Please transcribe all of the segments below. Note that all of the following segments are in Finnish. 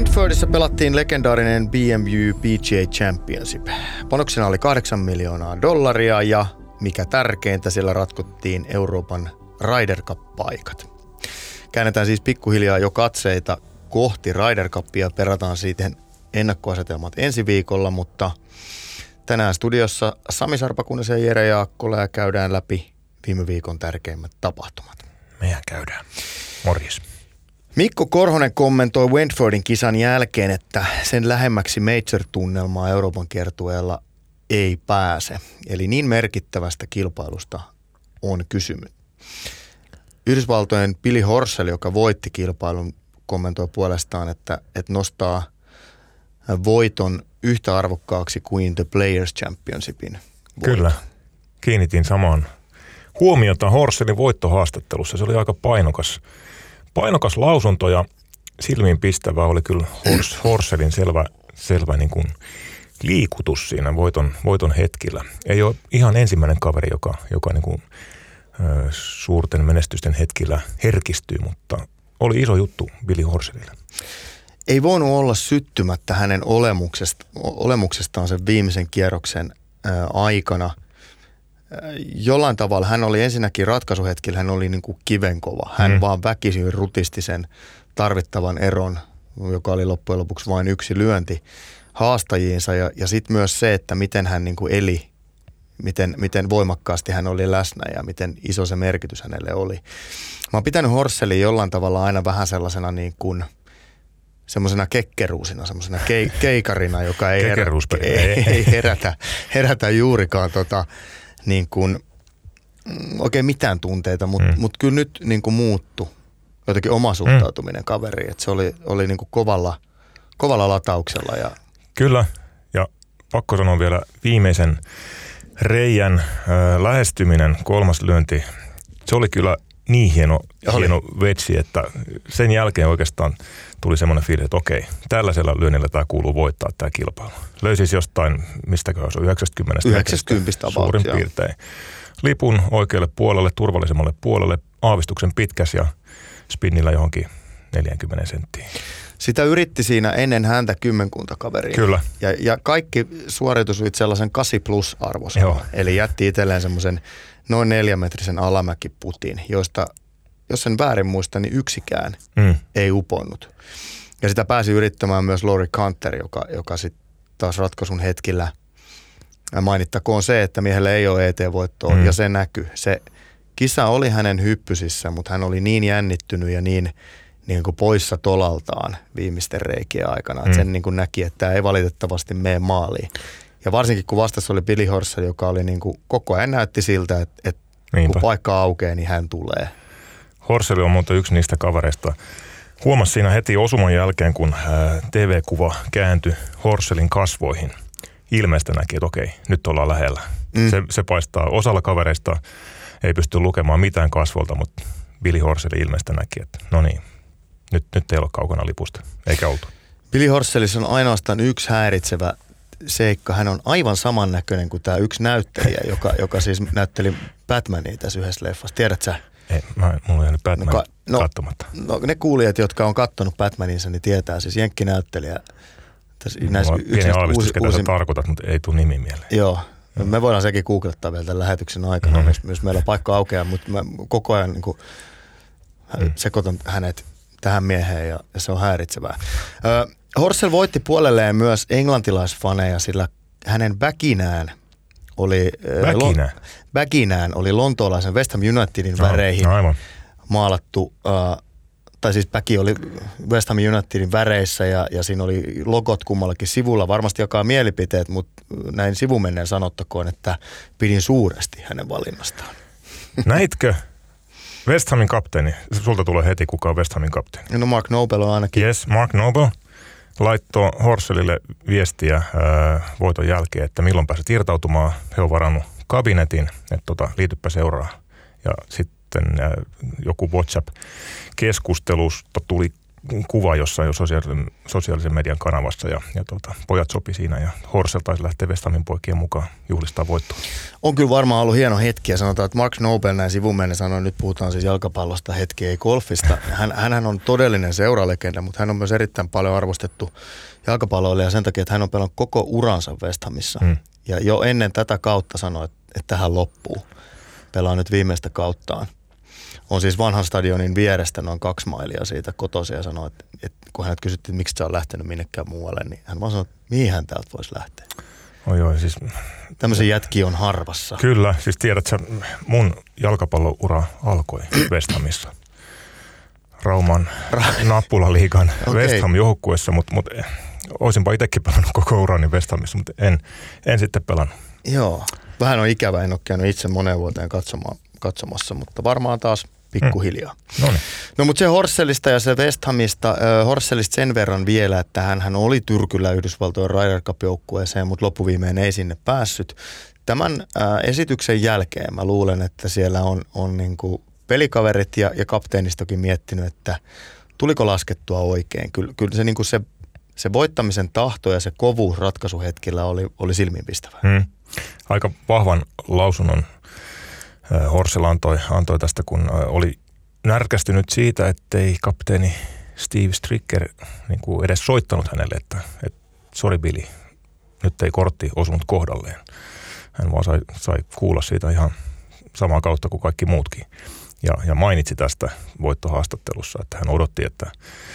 Wentfordissa pelattiin legendaarinen BMW PGA Championship. Panoksena oli 8 miljoonaa dollaria ja mikä tärkeintä, siellä ratkottiin Euroopan Ryder Cup-paikat. Käännetään siis pikkuhiljaa jo katseita kohti Ryder Cupia, perataan siitä ennakkoasetelmat ensi viikolla, mutta tänään studiossa Sami Sarpakunnisen ja Jere Jaakkola ja käydään läpi viime viikon tärkeimmät tapahtumat. Mehän käydään. Morjes. Mikko Korhonen kommentoi Wentfordin kisan jälkeen, että sen lähemmäksi Major-tunnelmaa Euroopan kiertueella ei pääse. Eli niin merkittävästä kilpailusta on kysymys. Yhdysvaltojen Billy Horsell, joka voitti kilpailun, kommentoi puolestaan, että, että nostaa voiton yhtä arvokkaaksi kuin The Players Championshipin voiton. Kyllä. Kiinnitin samaan huomiota Horsellin voittohaastattelussa. Se oli aika painokas, painokas lausunto ja silmiin pistävä oli kyllä Hors, Horsellin selvä, selvä niin kuin liikutus siinä voiton, voiton hetkillä. Ei ole ihan ensimmäinen kaveri, joka, joka niin kuin, ö, suurten menestysten hetkillä herkistyy, mutta oli iso juttu Billy Horsellille. Ei voinut olla syttymättä hänen olemuksesta, olemuksestaan sen viimeisen kierroksen ää, aikana. Jollain tavalla hän oli ensinnäkin ratkaisuhetkillä, hän oli niin kuin kivenkova. Hän mm. vaan väkisin rutisti sen tarvittavan eron, joka oli loppujen lopuksi vain yksi lyönti haastajiinsa. Ja, ja sitten myös se, että miten hän niin kuin eli, miten, miten voimakkaasti hän oli läsnä ja miten iso se merkitys hänelle oli. Mä oon pitänyt Horselin jollain tavalla aina vähän sellaisena niin kuin – semmoisena kekkeruusina, semmoisena ke, keikarina, joka ei, herä, ei, ei herätä, herätä juurikaan tota, niin kuin, mm, oikein mitään tunteita, mutta mm. mut kyllä nyt niin kuin muuttu jotenkin oma suhtautuminen mm. kaveriin, että se oli, oli niin kuin kovalla, kovalla latauksella. Ja... Kyllä, ja pakko sanoa vielä viimeisen reijän äh, lähestyminen, kolmas lyönti, se oli kyllä niin hieno, hieno vetsi, että sen jälkeen oikeastaan tuli semmoinen fiilis, että okei, tällaisella lyönnillä tämä kuuluu voittaa tämä kilpailu. Löysis jostain, mistä se on 90 90 suurin about, piirtein. Lipun oikealle puolelle, turvallisemmalle puolelle, aavistuksen pitkäs ja spinnillä johonkin 40 senttiin. Sitä yritti siinä ennen häntä kymmenkunta kaveria. Kyllä. Ja, ja kaikki suoritusuit sellaisen 8 plus arvosan. Eli jätti itselleen semmoisen noin neljämetrisen alamäkiputin, joista, jos sen väärin muista, niin yksikään mm. ei uponnut. Ja sitä pääsi yrittämään myös Lori Kanter, joka, joka sitten taas ratkaisun hetkillä mainittakoon se, että miehelle ei ole ET-voittoa mm. ja se näkyy. Se kisa oli hänen hyppysissä, mutta hän oli niin jännittynyt ja niin, niin kuin poissa tolaltaan viimeisten reikien aikana, mm. sen niin kuin näki, että tämä ei valitettavasti mene maaliin. Ja varsinkin kun vastassa oli Billy Horsell, joka oli niin kuin, koko ajan näytti siltä, että, että kun paikka aukeaa, niin hän tulee. Horsell on muuten yksi niistä kavereista. Huomasi siinä heti osuman jälkeen, kun TV-kuva kääntyi Horsellin kasvoihin. Ilmeistä näki, että okei, nyt ollaan lähellä. Mm. Se, se paistaa osalla kavereista, ei pysty lukemaan mitään kasvolta, mutta Billy Horsell ilmeistä näki, että no niin, nyt, nyt ei ole kaukana lipusta, eikä oltu. Billy Horsellissa on ainoastaan yksi häiritsevä seikka. Hän on aivan samannäköinen kuin tämä yksi näyttelijä, joka, joka siis näytteli Batmania tässä yhdessä leffassa. Tiedät sä? Ei, mä, mulla ei Batman no, ka, no, katsomatta. No, ne kuulijat, jotka on kattonut Batmaninsa, niin tietää siis jenkkinäyttelijä. Tässä, näissä pieni aavistus, uusi, ketä uusi, tarkoitat, mutta ei tule nimi mieleen. Joo, No, me voidaan sekin googlettaa vielä tämän lähetyksen aikana, no. myös, myös meillä on paikka aukeaa, mutta mä koko ajan niin kuin, mm. sekoitan hänet tähän mieheen ja, ja se on häiritsevää. Ö, Horsell voitti puolelleen myös englantilaisfaneja, sillä hänen väkinään oli, Väkinä. Lo, väkinään oli lontoolaisen West Ham Unitedin no, väreihin no, aivan. maalattu, uh, tai siis väki oli West Ham Unitedin väreissä ja, ja siinä oli logot kummallakin sivulla. Varmasti jakaa mielipiteet, mutta näin sivumenneen sanottakoon, että pidin suuresti hänen valinnastaan. Näitkö West Hamin kapteeni? Sulta tulee heti kuka on West Hamin kapteeni. No Mark Noble on ainakin. Yes, Mark Noble laittoi Horselille viestiä ää, voiton jälkeen, että milloin pääset irtautumaan. He on varannut kabinetin, että tota, liityppä seuraa. Ja sitten ää, joku WhatsApp-keskustelusta tuli kuva jossain jo sosiaalisen, sosiaalisen median kanavassa ja, ja tuota, pojat sopi siinä ja Horsel taisi lähteä Vestamin poikien mukaan juhlistaa voittoa. On kyllä varmaan ollut hieno hetki ja sanotaan, että Mark Nobel näin sivumennen sanoi, nyt puhutaan siis jalkapallosta hetki, ei golfista. Hän, hänhän on todellinen seuralegenda, mutta hän on myös erittäin paljon arvostettu jalkapalloilija sen takia, että hän on pelannut koko uransa Westhamissa. Hmm. Ja jo ennen tätä kautta sanoi, että, että tähän loppuu. Pelaa nyt viimeistä kauttaan on siis vanhan stadionin vierestä noin kaksi mailia siitä kotoisin ja sanoi, että, että kun hänet kysyttiin, että miksi sä on lähtenyt minnekään muualle, niin hän vaan sanoi, että mihin hän täältä voisi lähteä. Oi, oi, siis... Tämmöisen jätki on harvassa. Kyllä, siis tiedät sä, mun jalkapalloura alkoi Westhamissa. Rauman Ra- Nappulaliigan okay. West Ham-joukkuessa, mutta mut, olisinpa itsekin pelannut koko urani West Hamissa, mutta en, en sitten pelannut. Joo, vähän on ikävä, en ole käynyt itse moneen vuoteen katsomaan, katsomassa, mutta varmaan taas pikkuhiljaa. Mm. No, niin. no mutta se Horselista ja se West Hamista, äh, Horselista sen verran vielä, että hän, hän oli Tyrkyllä Yhdysvaltojen Ryder Cup-joukkueeseen, mutta loppuviimeen ei sinne päässyt. Tämän äh, esityksen jälkeen mä luulen, että siellä on, on niinku pelikaverit ja, ja kapteenistokin miettinyt, että tuliko laskettua oikein. Kyllä, kyllä se, niinku se, se voittamisen tahto ja se kovuus ratkaisuhetkillä oli, oli silmiinpistävä. Hmm. Aika vahvan lausunnon Horsel antoi, antoi tästä, kun oli närkästynyt siitä, ettei kapteeni Steve Stricker niin kuin edes soittanut hänelle, että, että sorry Billy, nyt ei kortti osunut kohdalleen. Hän vaan sai, sai kuulla siitä ihan samaa kautta kuin kaikki muutkin ja, ja mainitsi tästä voittohaastattelussa, että hän odotti, että,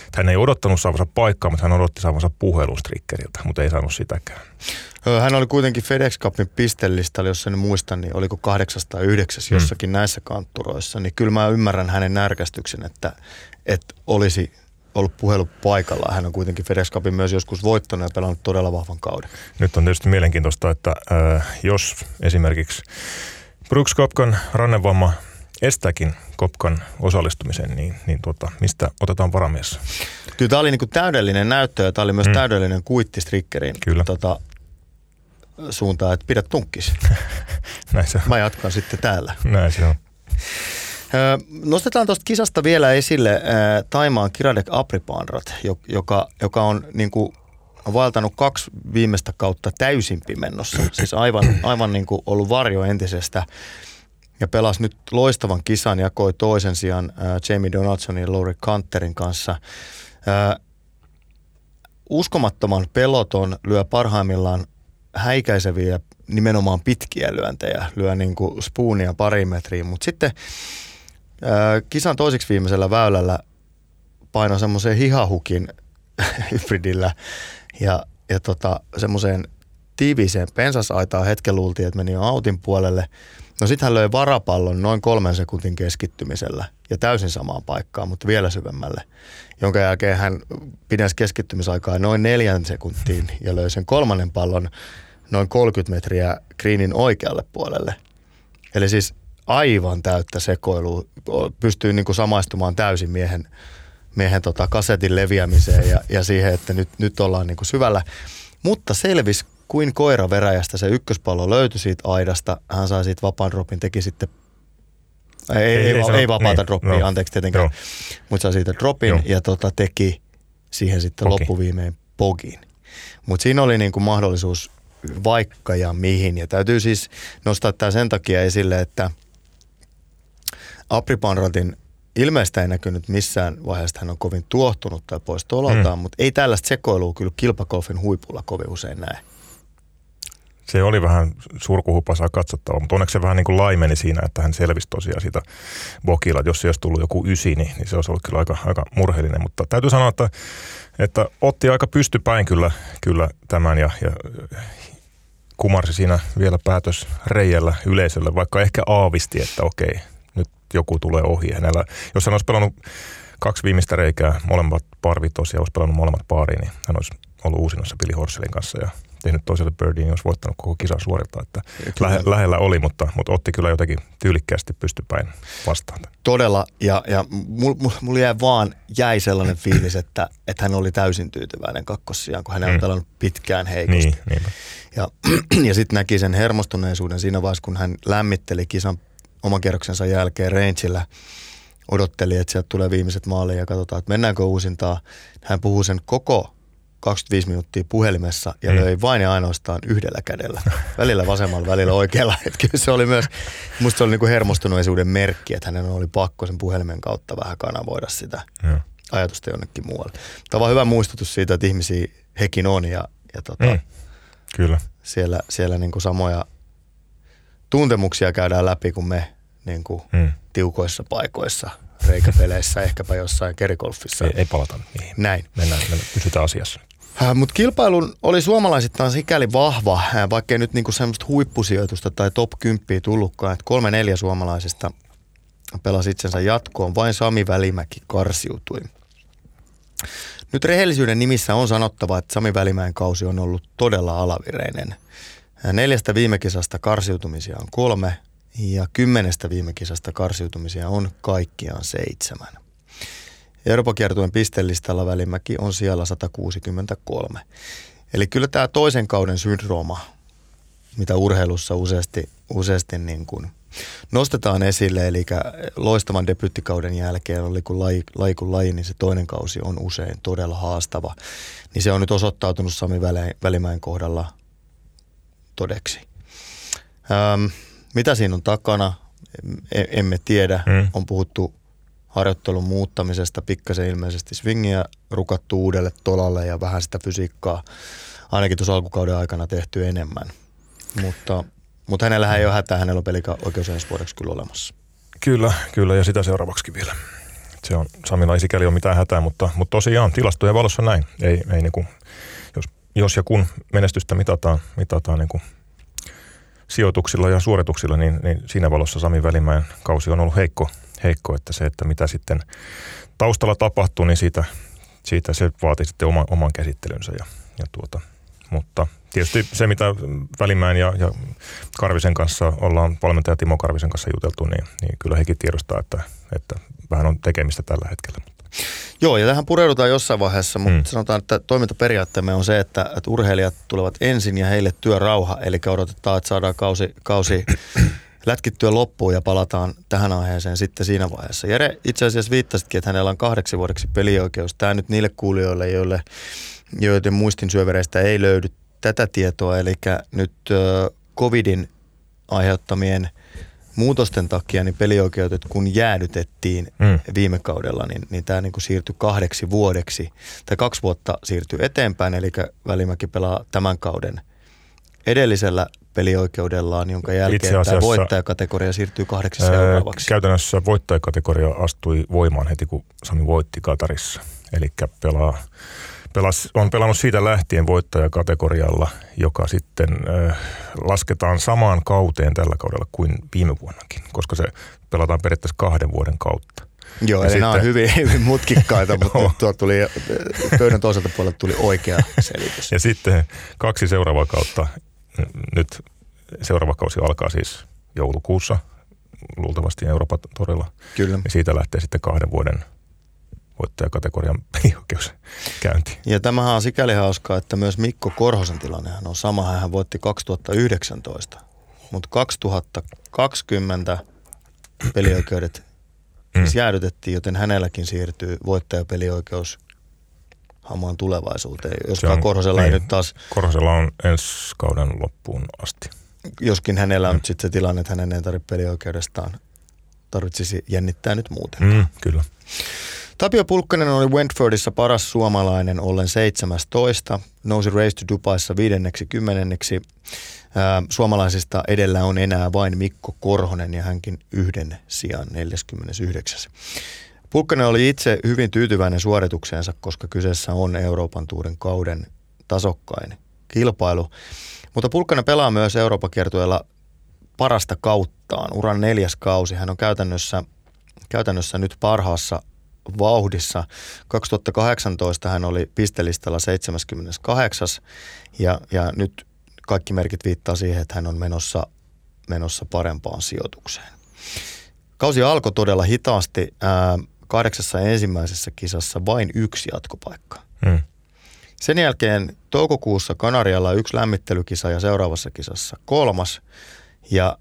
että hän ei odottanut saavansa paikkaa, mutta hän odotti saavansa puhelun strikkeriltä, mutta ei saanut sitäkään. Hän oli kuitenkin FedEx Cupin pistelistalla, jos en muista, niin oliko 809 mm. jossakin näissä kantturoissa, niin kyllä mä ymmärrän hänen närkästyksen, että, että olisi ollut puhelu paikalla. Hän on kuitenkin FedEx Cupin myös joskus voittanut ja pelannut todella vahvan kauden. Nyt on tietysti mielenkiintoista, että äh, jos esimerkiksi Brooks Kopkan rannevamma estääkin Kopkan osallistumisen, niin, niin tuota, mistä otetaan varamies? Kyllä tämä oli niin täydellinen näyttö ja tämä oli myös mm. täydellinen kuitti Strickerin Kyllä. Tota, suuntaan, että pidä tunkkis. Näin se on. Mä jatkan sitten täällä. Näin se on. Nostetaan tuosta kisasta vielä esille Taimaan Kiradek Apripanrat, joka, joka on niin kuin vaeltanut kaksi viimeistä kautta täysin pimennossa. Siis aivan, aivan niin kuin ollut varjo entisestä ja pelasi nyt loistavan kisan, jakoi toisen sijaan äh, Jamie Donaldsonin ja Laurie Canterin kanssa. Äh, uskomattoman peloton lyö parhaimmillaan häikäiseviä nimenomaan pitkiä lyöntejä, lyö niin kuin spoonia pari metriä, mutta sitten äh, kisan toiseksi viimeisellä väylällä painoi semmoisen hihahukin hybridillä ja, ja tota, semmoiseen tiiviiseen pensasaitaan. Hetken luultiin, että meni autin puolelle – No sitten hän löi varapallon noin kolmen sekuntin keskittymisellä ja täysin samaan paikkaan, mutta vielä syvemmälle. Jonka jälkeen hän pidensi keskittymisaikaa noin neljän sekuntiin ja löi sen kolmannen pallon noin 30 metriä kriinin oikealle puolelle. Eli siis aivan täyttä sekoilua. Pystyy niin kuin samaistumaan täysin miehen, miehen tota kasetin leviämiseen ja, ja siihen, että nyt, nyt ollaan niin kuin syvällä. Mutta selvisi kuin koira veräjästä se ykköspallo löytyi siitä aidasta. Hän sai siitä vapaan dropin, teki sitten ei, ei, ei, ei, ei vapaata niin, droppia, no, anteeksi tietenkään, mutta sai siitä dropin no. ja tota, teki siihen sitten Poki. loppuviimein pogin. Mutta siinä oli niinku mahdollisuus vaikka ja mihin. Ja täytyy siis nostaa tämä sen takia esille, että Apripanratin ilmeistä ei näkynyt missään vaiheessa, hän on kovin tuohtunut tai pois tololtaan, mm. mutta ei tällaista sekoilua kyllä kilpakolfin huipulla kovin usein näe se oli vähän surkuhupasaa katsottavaa, mutta onneksi se vähän niin kuin laimeni siinä, että hän selvisi tosiaan siitä Bokilla. Jos se olisi tullut joku ysi, niin, niin se olisi ollut kyllä aika, aika murheellinen. Mutta täytyy sanoa, että, että otti aika pystypäin kyllä, kyllä tämän ja, ja kumarsi siinä vielä päätös reijällä yleisölle, vaikka ehkä aavisti, että okei, nyt joku tulee ohi hänellä. Jos hän olisi pelannut kaksi viimeistä reikää, molemmat parvit tosiaan, olisi pelannut molemmat paariin, niin hän olisi ollut uusinnossa Billy Horselin kanssa ja tehnyt toiselle birdiin, jos voittanut koko kisan suorittaa. Että lähe, lähellä oli, mutta, mutta otti kyllä jotenkin tyylikkäästi pystypäin vastaan. Todella, ja, ja mulla mul jäi vaan jäi sellainen fiilis, että, että hän oli täysin tyytyväinen kakkossiaan, kun hän mm. on pelannut pitkään heikosti. Niin, niinpä. ja, ja sitten näki sen hermostuneisuuden siinä vaiheessa, kun hän lämmitteli kisan oman kierroksensa jälkeen rangeillä odotteli, että sieltä tulee viimeiset maalit ja katsotaan, että mennäänkö uusintaa. Hän puhuu sen koko 25 minuuttia puhelimessa ja mm. löi vain ja ainoastaan yhdellä kädellä. Välillä vasemmalla, välillä oikealla. Että se oli myös, musta se oli niinku hermostuneisuuden merkki, että hänen oli pakko sen puhelimen kautta vähän kanavoida sitä mm. ajatusta jonnekin muualle. Tämä on hyvä muistutus siitä, että ihmisiä hekin on ja, ja tota, mm. Kyllä. siellä, siellä niinku samoja tuntemuksia käydään läpi kuin me niinku mm. tiukoissa paikoissa – reikäpeleissä, ehkäpä jossain kerigolfissa. Ei, ei palata niihin. Näin. Mennään, mennään pysytään asiassa. Äh, Mutta kilpailun oli suomalaisittain sikäli vahva, äh, vaikkei nyt niinku semmoista huippusijoitusta tai top 10 tullutkaan, että kolme neljä suomalaisista pelasi itsensä jatkoon, vain Sami Välimäki karsiutui. Nyt rehellisyyden nimissä on sanottava, että Sami Välimäen kausi on ollut todella alavireinen. Äh, neljästä viime kisasta karsiutumisia on kolme ja kymmenestä viime kisasta karsiutumisia on kaikkiaan seitsemän. Euroopan kiertueen pistelistalla Välimäki on siellä 163. Eli kyllä tämä toisen kauden syndrooma, mitä urheilussa useasti, useasti niin kuin nostetaan esille, eli loistavan debyttikauden jälkeen oli kun laji, laji kun laji, niin se toinen kausi on usein todella haastava. Niin se on nyt osoittautunut Sami Välimäen kohdalla todeksi. Öm, mitä siinä on takana, e, emme tiedä. Mm. On puhuttu harjoittelun muuttamisesta, pikkasen ilmeisesti swingiä rukattu uudelle tolalle ja vähän sitä fysiikkaa ainakin tuossa alkukauden aikana tehty enemmän. Mutta, mutta hänellä ei ole hätää, hänellä on pelioikeus ensi vuodeksi kyllä olemassa. Kyllä, kyllä ja sitä seuraavaksi vielä. Se on, Samilla ei sikäli ole mitään hätää, mutta, mutta tosiaan tilastojen valossa näin. Ei, ei niin kuin, jos, jos ja kun menestystä mitataan, mitataan niin kuin sijoituksilla ja suorituksilla, niin, niin siinä valossa Sami Välimäen kausi on ollut heikko, heikko, että se, että mitä sitten taustalla tapahtuu, niin siitä, siitä se vaatii sitten oma, oman käsittelynsä. Ja, ja tuota, mutta tietysti se, mitä Välimäen ja, ja Karvisen kanssa ollaan, valmentaja Timo Karvisen kanssa juteltu, niin, niin kyllä hekin tiedostaa, että, että vähän on tekemistä tällä hetkellä. Joo, ja tähän pureudutaan jossain vaiheessa, mutta mm. sanotaan, että toimintaperiaatteemme on se, että, että urheilijat tulevat ensin ja heille työrauha, eli odotetaan, että saadaan kausi, kausi lätkittyä loppuun ja palataan tähän aiheeseen sitten siinä vaiheessa. Jere itse asiassa viittasitkin, että hänellä on kahdeksi vuodeksi pelioikeus. Tämä nyt niille kuulijoille, joille, joiden muistin syövereistä ei löydy tätä tietoa, eli nyt covidin aiheuttamien – muutosten takia niin pelioikeudet kun jäädytettiin mm. viime kaudella, niin, niin tämä niin siirtyi kahdeksi vuodeksi. Tai kaksi vuotta siirtyi eteenpäin, eli Välimäki pelaa tämän kauden edellisellä pelioikeudellaan, jonka jälkeen tämä voittajakategoria siirtyy kahdeksi ää, seuraavaksi. Käytännössä voittajakategoria astui voimaan heti, kun Sami voitti Katarissa. Eli pelaa pelas, on pelannut siitä lähtien voittajakategorialla, joka sitten äh, lasketaan samaan kauteen tällä kaudella kuin viime vuonnakin, koska se pelataan periaatteessa kahden vuoden kautta. Joo, ja eli sitten, nämä on hyvin, hyvin mutkikkaita, mutta tuo tuli, pöydän toiselta puolelta tuli oikea selitys. Ja sitten kaksi seuraavaa kautta, nyt seuraava kausi alkaa siis joulukuussa, luultavasti Euroopan torilla. Kyllä. Ja siitä lähtee sitten kahden vuoden voittajakategorian pelioikeus käynti. Ja tämähän on sikäli hauskaa, että myös Mikko Korhosen tilannehan on sama. Hän voitti 2019, mutta 2020 pelioikeudet mm. siis jäädytettiin, joten hänelläkin siirtyy voittajapelioikeus hamaan tulevaisuuteen. Jos Korhosella niin, ei nyt taas... Korhosella on ensi kauden loppuun asti. Joskin hänellä on mm. sitten se tilanne, että hänen ei tarvitse pelioikeudestaan tarvitsisi jännittää nyt muuten. Mm, kyllä. Tapio Pulkkanen oli Wentfordissa paras suomalainen ollen 17, nousi Race to Dubaissa viidenneksi kymmenenneksi. Suomalaisista edellä on enää vain Mikko Korhonen ja hänkin yhden sijaan 49. Pulkkanen oli itse hyvin tyytyväinen suoritukseensa, koska kyseessä on Euroopan tuuren kauden tasokkain kilpailu. Mutta Pulkkanen pelaa myös Euroopan kiertueella parasta kauttaan, uran neljäs kausi. Hän on käytännössä, käytännössä nyt parhaassa vauhdissa. 2018 hän oli pistelistalla 78 ja, ja nyt kaikki merkit viittaa siihen, että hän on menossa, menossa parempaan sijoitukseen. Kausi alkoi todella hitaasti. Ää, kahdeksassa ensimmäisessä kisassa vain yksi jatkopaikka. Hmm. Sen jälkeen toukokuussa Kanarialla yksi lämmittelykisa ja seuraavassa kisassa kolmas. Ja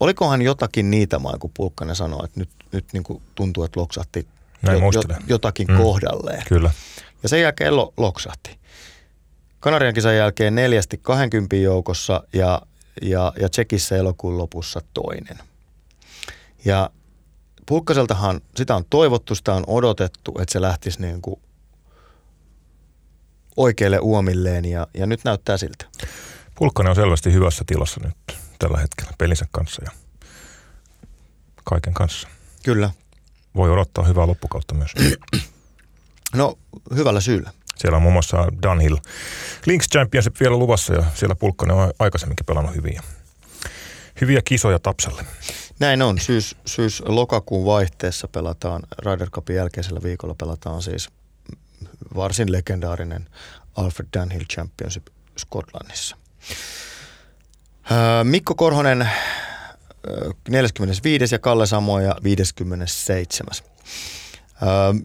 olikohan jotakin niitä maa, kun Pulkkanen sanoi, että nyt, nyt niin kuin tuntuu, että loksahti Näin jo, jotakin mm. kohdalleen. Kyllä. Ja sen jälkeen lo, loksahti. Kanarian kisan jälkeen neljästi 20 joukossa ja, ja, ja Tsekissä elokuun lopussa toinen. Ja Pulkkaseltahan sitä on toivottu, sitä on odotettu, että se lähtisi niin kuin oikeille uomilleen ja, ja nyt näyttää siltä. Pulkkanen on selvästi hyvässä tilassa nyt tällä hetkellä pelinsä kanssa ja kaiken kanssa. Kyllä. Voi odottaa hyvää loppukautta myös. No, hyvällä syyllä. Siellä on muun muassa Dunhill Links Championship vielä luvassa ja siellä Pulkkanen on aikaisemminkin pelannut hyviä, hyviä kisoja Tapsalle. Näin on. Syys, syys lokakuun vaihteessa pelataan, Ryder Cupin jälkeisellä viikolla pelataan siis varsin legendaarinen Alfred Dunhill Championship Skotlannissa. Mikko Korhonen 45. ja Kalle Samoja 57.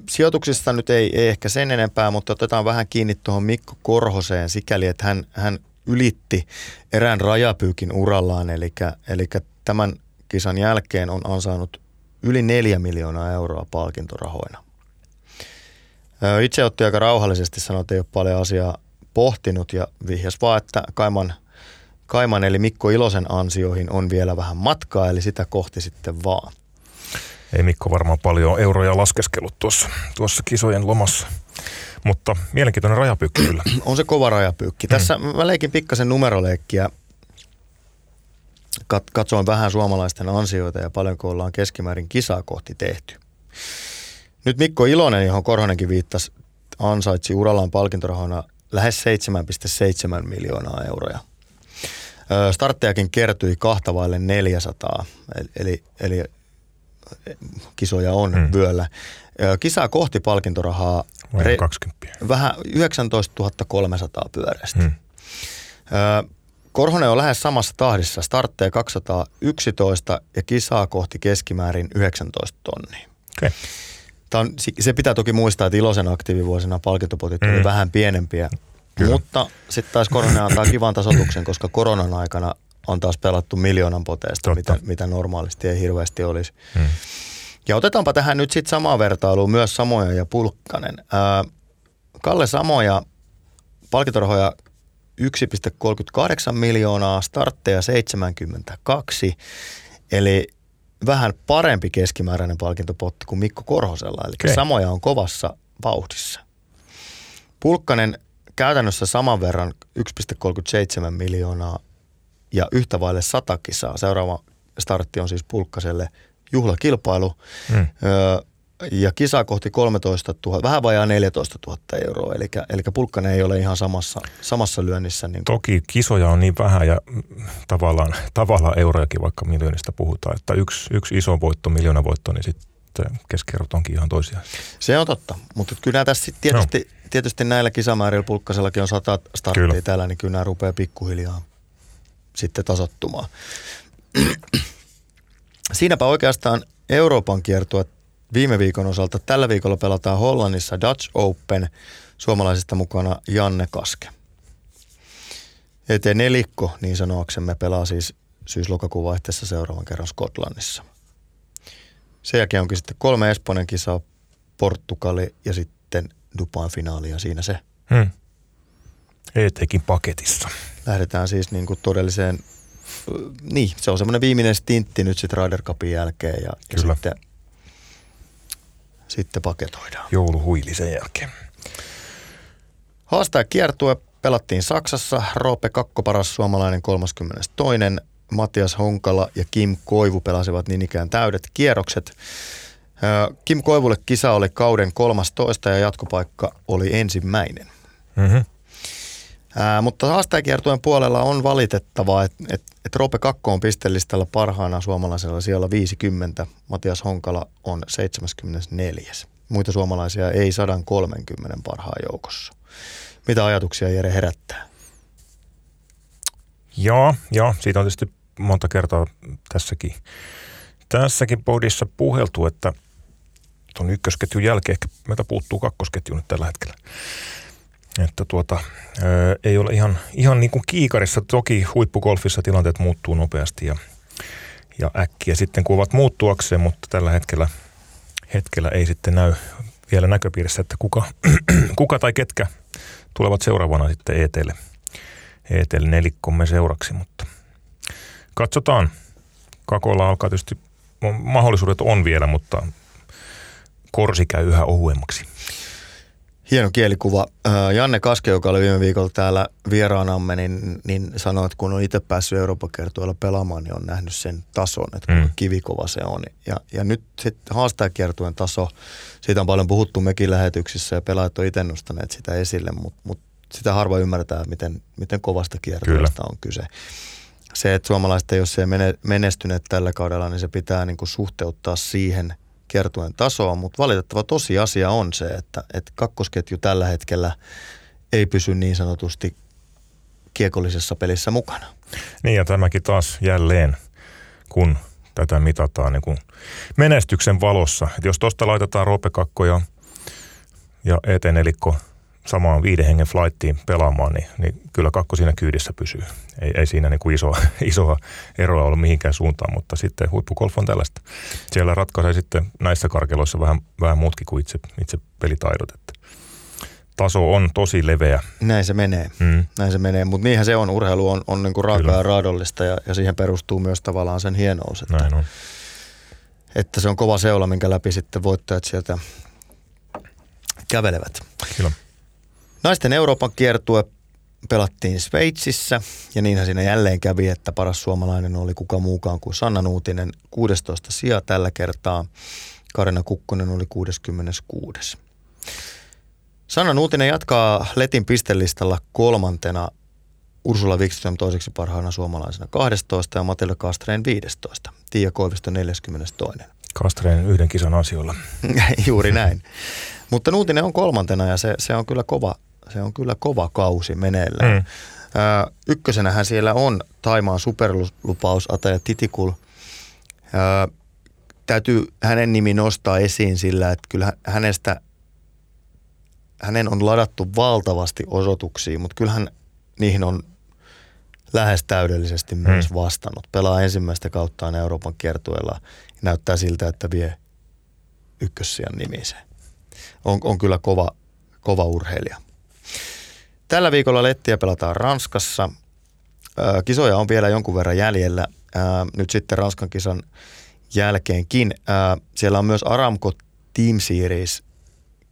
Sijoituksista nyt ei, ei ehkä sen enempää, mutta otetaan vähän kiinni tuohon Mikko Korhoseen sikäli, että hän, hän ylitti erään rajapyykin urallaan, eli, eli tämän kisan jälkeen on ansainnut yli neljä miljoonaa euroa palkintorahoina. Itse otti aika rauhallisesti, sanoi, että ei ole paljon asiaa pohtinut ja vihjas vaan, että Kaiman, Kaiman eli Mikko Ilosen ansioihin on vielä vähän matkaa, eli sitä kohti sitten vaan. Ei Mikko varmaan paljon euroja laskeskellut tuossa, tuossa kisojen lomassa. Mutta mielenkiintoinen rajapyykki kyllä. On se kova rajapyykki. Tässä mm. mä leikin pikkasen numeroleikkiä. Kat- katsoin vähän suomalaisten ansioita ja paljonko ollaan keskimäärin kisaa kohti tehty. Nyt Mikko Ilonen, johon Korhonenkin viittasi, ansaitsi urallaan palkintorahoina lähes 7,7 miljoonaa euroja. Starttejakin kertyi kahta vaille 400, eli, eli kisoja on hmm. vyöllä. Kisaa kohti palkintorahaa re, 20. vähän 19 300 pyöreästi. Hmm. Korhonen on lähes samassa tahdissa, startteja 211 ja kisaa kohti keskimäärin 19 tonnia. Okay. Tämä on, se pitää toki muistaa, että Ilosen aktiivivuosina palkintopotit mm. oli vähän pienempiä, Kyllä. mutta sitten taas korona antaa kivan tasotuksen, koska koronan aikana on taas pelattu miljoonan poteesta, mitä, mitä normaalisti ei hirveästi olisi. Mm. Ja otetaanpa tähän nyt sitten samaa vertailua myös Samoja ja Pulkkanen. Ää, Kalle Samoja palkintorahoja 1,38 miljoonaa, startteja 72, eli vähän parempi keskimääräinen palkintopotti kuin Mikko Korhosella, eli okay. samoja on kovassa vauhdissa. Pulkkanen käytännössä saman verran 1,37 miljoonaa ja yhtä vaille sata kisaa. Seuraava startti on siis Pulkkaselle juhlakilpailu. Hmm. Öö, ja kisa kohti 13 000, vähän vajaa 14 000 euroa, eli, eli Pulkkanen ei ole ihan samassa, samassa lyönnissä. Niin Toki kisoja on niin vähän ja tavallaan, tavallaan eurojakin, vaikka miljoonista puhutaan, että yksi, yksi iso voitto, miljoona voitto, niin sitten keskiarvot onkin ihan toisiaan. Se on totta, mutta kyllä tässä tietysti, no. tietysti näillä kisamäärillä Pulkkasellakin on sata starttia kyllä. täällä, niin kyllä nämä rupeaa pikkuhiljaa sitten tasottumaan. Siinäpä oikeastaan Euroopan kiertue viime viikon osalta. Tällä viikolla pelataan Hollannissa Dutch Open, suomalaisista mukana Janne Kaske. Eteen nelikko, niin sanoaksemme, pelaa siis syys-lokakuun vaihteessa seuraavan kerran Skotlannissa. Sen jälkeen onkin sitten kolme Espanjan kisaa, Portugali ja sitten Dubain finaali ja siinä se. Hmm. ETkin paketissa. Lähdetään siis niin kuin todelliseen, niin se on semmoinen viimeinen stintti nyt sitten Ryder Cupin jälkeen ja, ja sitten sitten paketoidaan. Jouluhuili sen jälkeen. Haastaja kiertue pelattiin Saksassa. Roope Kakko paras suomalainen 32. Matias Honkala ja Kim Koivu pelasivat niin ikään täydet kierrokset. Kim Koivulle kisa oli kauden 13 ja jatkopaikka oli ensimmäinen. Mm-hmm. Ää, mutta haastajakiertueen puolella on valitettavaa, että et, et Roope Kakko on pistelistalla parhaana suomalaisella siellä 50, Matias Honkala on 74. Muita suomalaisia ei 130 parhaan joukossa. Mitä ajatuksia Jere herättää? Joo, joo, siitä on tietysti monta kertaa tässäkin, tässäkin podissa puheltu, että tuon ykkösketjun jälkeen ehkä meiltä puuttuu kakkosketju nyt tällä hetkellä. Että tuota, ei ole ihan, ihan niin kuin kiikarissa. Toki huippugolfissa tilanteet muuttuu nopeasti ja, ja äkkiä sitten kuvat muuttuakseen, mutta tällä hetkellä, hetkellä ei sitten näy vielä näköpiirissä, että kuka, kuka tai ketkä tulevat seuraavana sitten ETL, ETL nelikkomme seuraksi, mutta katsotaan. Kakolla alkaa tietysti, mahdollisuudet on vielä, mutta korsi käy yhä ohuemmaksi. Hieno kielikuva. Janne Kaske, joka oli viime viikolla täällä vieraanamme, niin, niin sanoi, että kun on itse päässyt Euroopan kertoilla pelaamaan, niin on nähnyt sen tason, että kuinka mm. kivikova se on. Ja, ja nyt sitten haastajakiertueen taso, siitä on paljon puhuttu mekin lähetyksissä ja pelaajat on itse nostaneet sitä esille, mutta mut sitä harva ymmärtää, miten, miten kovasta kiertueesta on kyse. Se, että suomalaiset ei ole se menestyneet tällä kaudella, niin se pitää niin kuin suhteuttaa siihen – kiertuen tasoa, mutta valitettava tosiasia on se, että, että kakkosketju tällä hetkellä ei pysy niin sanotusti kiekollisessa pelissä mukana. Niin ja tämäkin taas jälleen, kun tätä mitataan niin kuin menestyksen valossa. Et jos tuosta laitetaan ropekakko ja, ja etenelikko samaan viiden hengen flightiin pelaamaan, niin, niin kyllä kakko siinä kyydissä pysyy. Ei, ei siinä niin kuin iso, isoa eroa ole mihinkään suuntaan, mutta sitten huippugolf on tällaista. Siellä ratkaisee sitten näissä karkeloissa vähän, vähän muutkin kuin itse, itse pelitaidot. Että taso on tosi leveä. Näin se menee, mm. näin se menee. Mutta niinhän se on, urheilu on, on niin kuin raakaa ja raadollista ja, ja siihen perustuu myös tavallaan sen hienous. Että, näin on. että se on kova seula, minkä läpi sitten voittajat sieltä kävelevät. Kyllä. Naisten Euroopan kiertue pelattiin Sveitsissä ja niinhän siinä jälleen kävi, että paras suomalainen oli kuka muukaan kuin Sanna Nuutinen 16 sija tällä kertaa. Karina Kukkonen oli 66. Sanna Nuutinen jatkaa Letin pistelistalla kolmantena Ursula Wikström toiseksi parhaana suomalaisena 12 ja Matilda Kastreen 15. Tiia Koivisto 42. Kastreen yhden kisan asioilla. Juuri näin. Mutta Nuutinen on kolmantena ja se, se on kyllä kova, se on kyllä kova kausi meneillään. Mm. Ö, ykkösenähän siellä on Taimaan superlupaus Ataja Titikul. Ö, täytyy hänen nimi nostaa esiin sillä, että kyllä hänestä, hänen on ladattu valtavasti osoituksia, mutta kyllähän niihin on lähes täydellisesti myös mm. vastannut. Pelaa ensimmäistä kauttaan Euroopan kiertueella ja näyttää siltä, että vie ykkössijan nimiseen. On, on kyllä kova, kova urheilija. Tällä viikolla Lettiä pelataan Ranskassa. Kisoja on vielä jonkun verran jäljellä. Nyt sitten Ranskan kisan jälkeenkin. Siellä on myös Aramco Team Series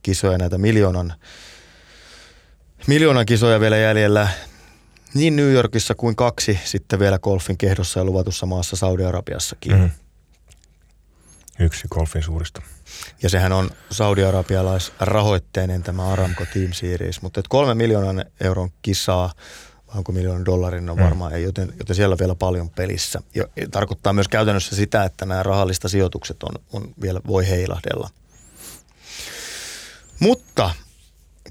kisoja, näitä miljoonan, miljoonan kisoja vielä jäljellä. Niin New Yorkissa kuin kaksi sitten vielä golfin kehdossa ja luvatussa maassa Saudi-Arabiassakin. Mm. Yksi golfin suurista. Ja sehän on saudi-arabialaisrahoitteinen tämä Aramco Team Series, mutta et kolme miljoonan euron kisaa vai onko miljoonan dollarin on mm. varmaan, mm. joten, joten siellä on vielä paljon pelissä. Ja, ja tarkoittaa myös käytännössä sitä, että nämä rahallista sijoitukset on, on vielä, voi heilahdella. Mutta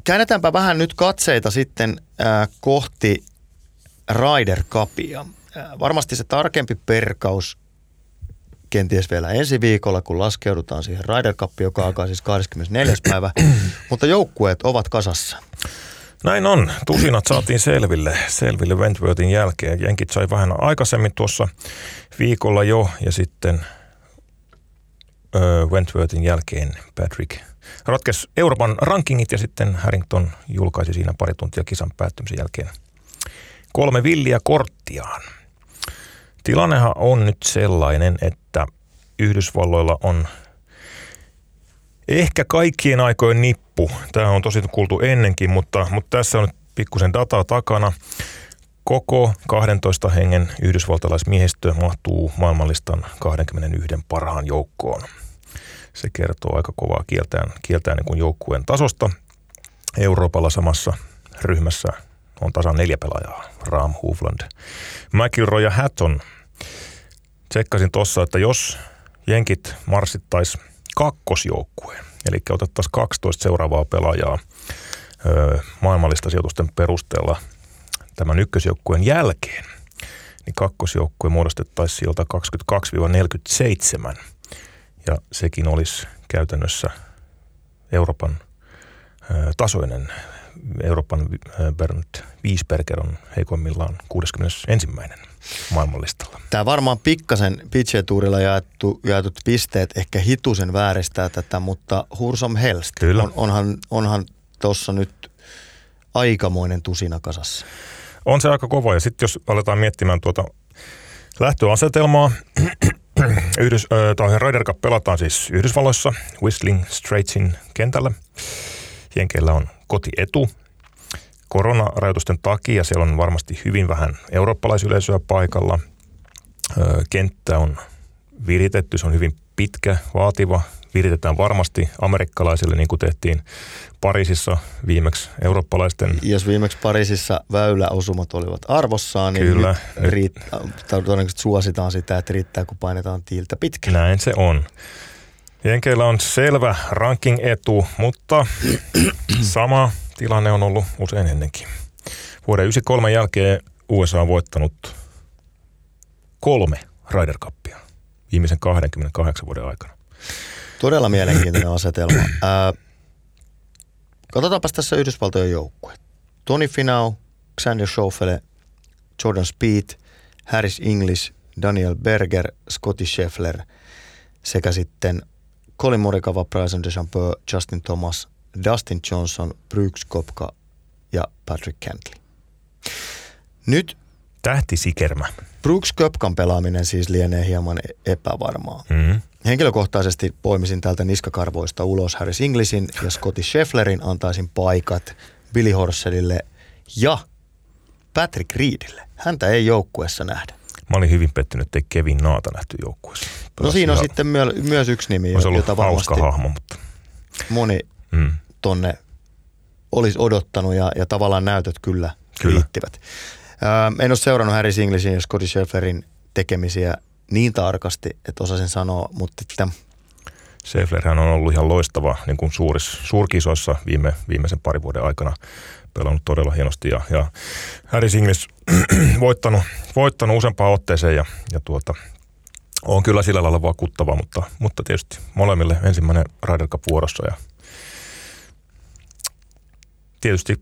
käännetäänpä vähän nyt katseita sitten äh, kohti Ryder Cupia. Äh, varmasti se tarkempi perkaus kenties vielä ensi viikolla, kun laskeudutaan siihen Ryder Cup, joka alkaa siis 24. päivä, mutta joukkueet ovat kasassa. Näin on. Tusinat saatiin selville, selville Wentworthin jälkeen. Jenkit sai vähän aikaisemmin tuossa viikolla jo ja sitten ö, Wentworthin jälkeen Patrick ratkesi Euroopan rankingit ja sitten Harrington julkaisi siinä pari tuntia kisan päättymisen jälkeen kolme villiä korttiaan. Tilannehan on nyt sellainen, että Yhdysvalloilla on ehkä kaikkien aikojen nippu. Tämä on tosi kuultu ennenkin, mutta, mutta tässä on nyt pikkusen dataa takana. Koko 12 hengen yhdysvaltalaismiehistö mahtuu maailmanlistan 21 parhaan joukkoon. Se kertoo aika kovaa kieltään, kieltään niin kuin joukkueen tasosta. Euroopalla samassa ryhmässä on tasan neljä pelaajaa. Ram, Hovland, McIlroy ja Hatton – tsekkasin tuossa, että jos jenkit marssittaisi kakkosjoukkueen, eli otettaisiin 12 seuraavaa pelaajaa ö, maailmallista sijoitusten perusteella tämän ykkösjoukkueen jälkeen, niin kakkosjoukkue muodostettaisiin sieltä 22-47, ja sekin olisi käytännössä Euroopan tasoinen Euroopan Bernd Wiesberger on heikoimmillaan 61. maailmanlistalla. Tämä varmaan pikkasen pitchetuurilla jaettu, jaetut pisteet ehkä hitusen vääristää tätä, mutta Hursom Helst, Kyllä. On, onhan, onhan tuossa nyt aikamoinen tusina kasassa. On se aika kova ja sitten jos aletaan miettimään tuota lähtöasetelmaa, Yhdys, äh, Ryder Cup pelataan siis Yhdysvalloissa Whistling Straitsin kentällä. Jenkeillä on kotietu. Koronarajoitusten takia siellä on varmasti hyvin vähän eurooppalaisyleisöä paikalla. Kenttä on viritetty, se on hyvin pitkä, vaativa. Viritetään varmasti amerikkalaisille, niin kuin tehtiin Pariisissa viimeksi eurooppalaisten. Jos viimeksi Pariisissa väyläosumat olivat arvossaan, niin Kyllä. nyt riittää, todennäköisesti suositaan sitä, että riittää, kun painetaan tiiltä pitkä. Näin se on. Jenkeillä on selvä ranking-etu, mutta sama tilanne on ollut usein ennenkin. Vuoden 1993 jälkeen USA on voittanut kolme Ryder Cupia viimeisen 28 vuoden aikana. Todella mielenkiintoinen asetelma. Ää, katsotaanpas tässä Yhdysvaltojen joukkue. Tony Finau, Xander Schauffele, Jordan Speed, Harris English, Daniel Berger, Scotty Scheffler sekä sitten Colin Morikawa, Bryson DeChambeau, Justin Thomas, Dustin Johnson, Brooks Kopka ja Patrick Cantley. Nyt Tähtisikermä. Brooks Köpkan pelaaminen siis lienee hieman epävarmaa. Mm-hmm. Henkilökohtaisesti poimisin täältä niskakarvoista ulos Harris Inglishin ja Scotty Schefflerin antaisin paikat Billy Horselille ja Patrick Reedille. Häntä ei joukkuessa nähdä. Mä olin hyvin pettynyt, ettei Kevin Naata nähty joukkueessa. No siinä on sitten myö- myös yksi nimi, Olisi jota hauska hahmo, mutta... Moni mm. tonne olisi odottanut ja, ja tavallaan näytöt kyllä, kyllä. riittivät. Öö, en ole seurannut Harry Singlishin ja Scotty Schefflerin tekemisiä niin tarkasti, että osasin sanoa, mutta että... Schefflerhän on ollut ihan loistava niin kuin suuris, suurkisoissa viime, viimeisen parin vuoden aikana pelannut todella hienosti ja, ja Harry Singlis voittanut, voittanut useampaan otteeseen ja, ja tuota, on kyllä sillä lailla vakuuttava, mutta, mutta tietysti molemmille ensimmäinen Ryder Cup vuorossa ja tietysti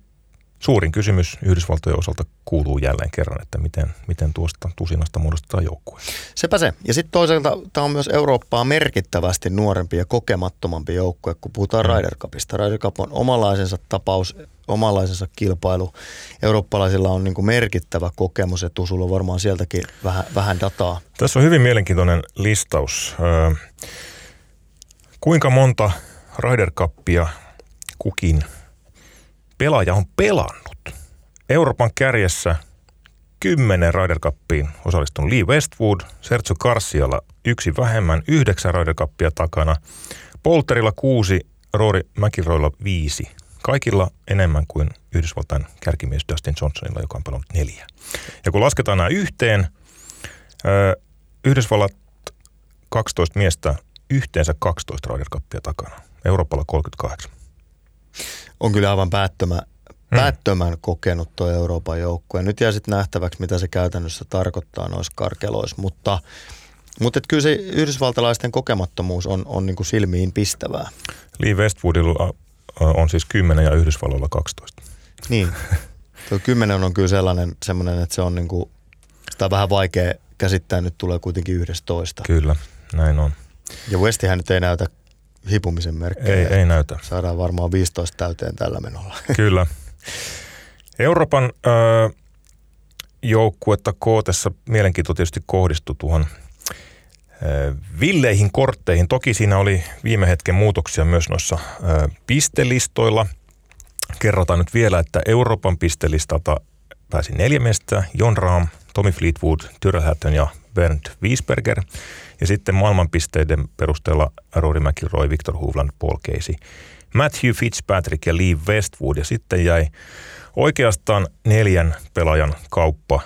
suurin kysymys Yhdysvaltojen osalta kuuluu jälleen kerran, että miten, miten tuosta tusinasta muodostetaan joukkue. Sepä se. Ja sitten toisaalta tämä on myös Eurooppaa merkittävästi nuorempi ja kokemattomampi joukkue, kun puhutaan mm. Ryder Cupista. Ryder Cup on omanlaisensa tapaus, omanlaisensa kilpailu. Eurooppalaisilla on niin kuin merkittävä kokemus, että sulla on varmaan sieltäkin vähän, vähän dataa. Tässä on hyvin mielenkiintoinen listaus. Öö, kuinka monta Ryder Cupia kukin pelaaja on pelannut. Euroopan kärjessä kymmenen Ryder Cupiin osallistunut Lee Westwood, Sergio Garcialla yksi vähemmän, yhdeksän Ryder Cupia takana, Polterilla kuusi, Rory McIlroylla viisi. Kaikilla enemmän kuin Yhdysvaltain kärkimies Dustin Johnsonilla, joka on pelannut neljä. Ja kun lasketaan nämä yhteen, Yhdysvallat 12 miestä, yhteensä 12 Ryder Cupia takana. Euroopalla 38 on kyllä aivan päättömän, hmm. päättömän kokenut tuo Euroopan joukkue. Nyt jää sitten nähtäväksi, mitä se käytännössä tarkoittaa noissa karkeloissa, mutta, mutta et kyllä se yhdysvaltalaisten kokemattomuus on, on niin kuin silmiin pistävää. Lee Westwoodilla on siis 10 ja Yhdysvalloilla 12. Niin, tuo 10 on kyllä sellainen, sellainen että se on niin kuin, sitä on vähän vaikea käsittää, nyt tulee kuitenkin 11. Kyllä, näin on. Ja Westihän nyt ei näytä hipumisen merkkejä. Ei, ei näytä. Saadaan varmaan 15 täyteen tällä menolla. Kyllä. Euroopan ö, joukkuetta kootessa mielenkiinto tietysti kohdistui tuohon villeihin kortteihin. Toki siinä oli viime hetken muutoksia myös noissa pistelistoilla. Kerrotaan nyt vielä, että Euroopan pistelistalta pääsi neljä miestä. Jon Rahm, Tommy Fleetwood, Tyrrell Hatton ja Bernd Wiesberger. Ja sitten maailmanpisteiden perusteella Rory McIlroy, Victor Hovland, Paul Casey, Matthew Fitzpatrick ja Lee Westwood. Ja sitten jäi oikeastaan neljän pelaajan kauppa,